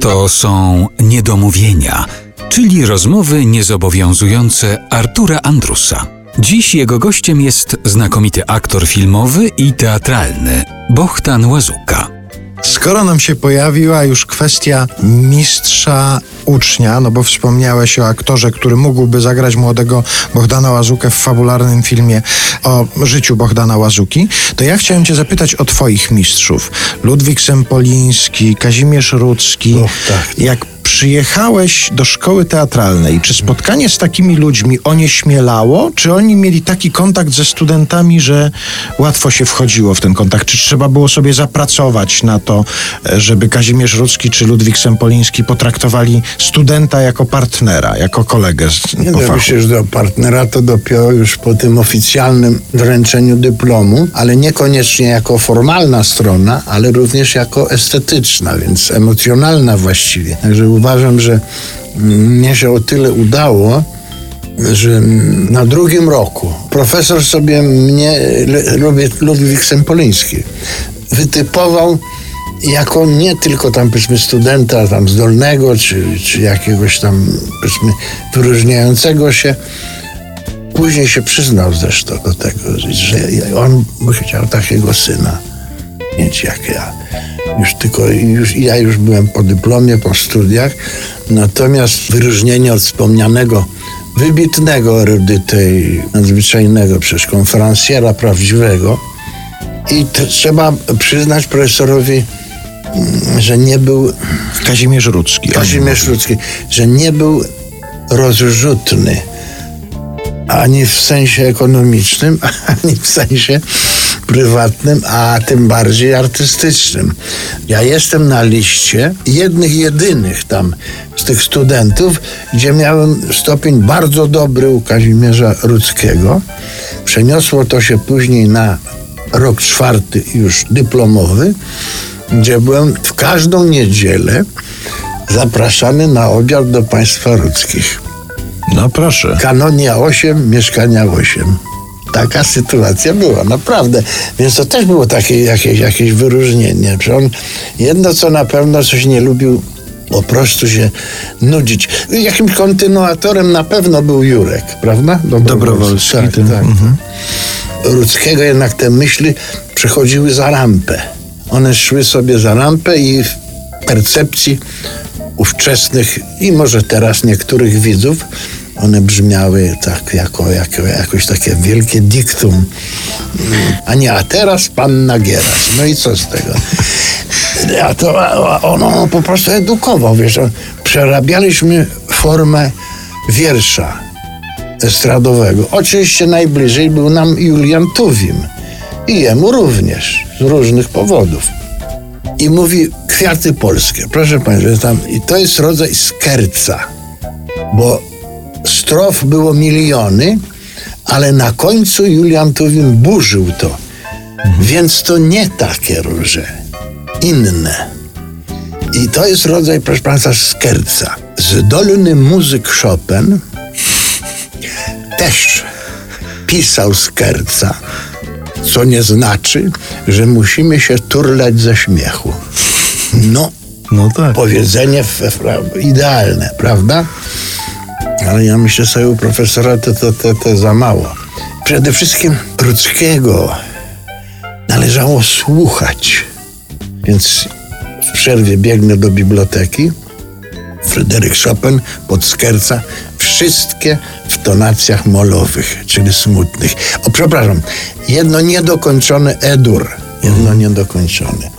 To są niedomówienia, czyli rozmowy niezobowiązujące Artura Andrusa. Dziś jego gościem jest znakomity aktor filmowy i teatralny Bohtan Łazuka. Skoro nam się pojawiła już kwestia mistrza ucznia, no bo wspomniałeś o aktorze, który mógłby zagrać młodego Bohdana Łazukę w fabularnym filmie o życiu Bohdana Łazuki, to ja chciałem cię zapytać o twoich mistrzów. Ludwik Sempoliński, Kazimierz Rudzki. Och, tak. Jak przyjechałeś do szkoły teatralnej, czy spotkanie z takimi ludźmi onieśmielało, czy oni mieli taki kontakt ze studentami, że łatwo się wchodziło w ten kontakt? Czy trzeba było sobie zapracować na to, żeby Kazimierz Rudzki czy Ludwik Sempoliński potraktowali studenta jako partnera, jako kolegę z, Nie po da fachu? się, że do partnera to dopiero już po tym oficjalnym wręczeniu dyplomu, ale niekoniecznie jako formalna strona, ale również jako estetyczna, więc emocjonalna właściwie. Także uważam, że mnie się o tyle udało, że na drugim roku profesor sobie mnie, Ludwik- Sempoliński, wytypował jako nie tylko tam powiedzmy studenta tam zdolnego, czy, czy jakiegoś tam powiedzmy wyróżniającego się. Później się przyznał zresztą do tego, że on chciał takiego syna mieć jak ja. Już tylko, już, ja już byłem po dyplomie, po studiach, natomiast wyróżnienie od wspomnianego wybitnego erudyty i nadzwyczajnego, przecież konferencjera prawdziwego i trzeba przyznać profesorowi, mm, że nie był Kazimierz Rudzki. Kazimierz Ludzki, że nie był rozrzutny ani w sensie ekonomicznym, ani w sensie prywatnym, a tym bardziej artystycznym. Ja jestem na liście jednych, jedynych tam z tych studentów, gdzie miałem stopień bardzo dobry u Kazimierza Rudzkiego. Przeniosło to się później na rok czwarty już dyplomowy, gdzie byłem w każdą niedzielę zapraszany na obiad do państwa ludzkich. No proszę. Kanonia 8, mieszkania 8. Taka sytuacja była, naprawdę. Więc to też było takie jakieś, jakieś wyróżnienie. Że on jedno, co na pewno coś nie lubił, po prostu się nudzić. Jakimś kontynuatorem na pewno był Jurek, prawda? Dobrowolski, Tak, ten, tak. mhm. Rudzkiego jednak te myśli przechodziły za rampę. One szły sobie za rampę i w percepcji ówczesnych i może teraz niektórych widzów one brzmiały tak jako, jako jakoś takie wielkie diktum. A nie, a teraz pan Nagieras. No i co z tego? A to on, po prostu edukował, wiesz. Przerabialiśmy formę wiersza estradowego. Oczywiście najbliżej był nam Julian Tuwim i jemu również z różnych powodów. I mówi kwiaty polskie. Proszę Państwa, tam, i to jest rodzaj skerca, bo strof było miliony, ale na końcu Julian Tuwim burzył to. Więc to nie takie róże, inne. I to jest rodzaj, proszę Państwa, skerca. Zdolny muzyk Chopin też pisał skerca, co nie znaczy, że musimy się turlać ze śmiechu. No, No tak. powiedzenie w, w, idealne, prawda? Ale ja myślę sobie u profesora to, to, to, to za mało. Przede wszystkim Rudzkiego należało słuchać. Więc w przerwie biegnę do biblioteki. Fryderyk Chopin pod skerca wszystkie w tonacjach molowych, czyli smutnych. O, przepraszam, jedno niedokończone E-dur, jedno niedokończone.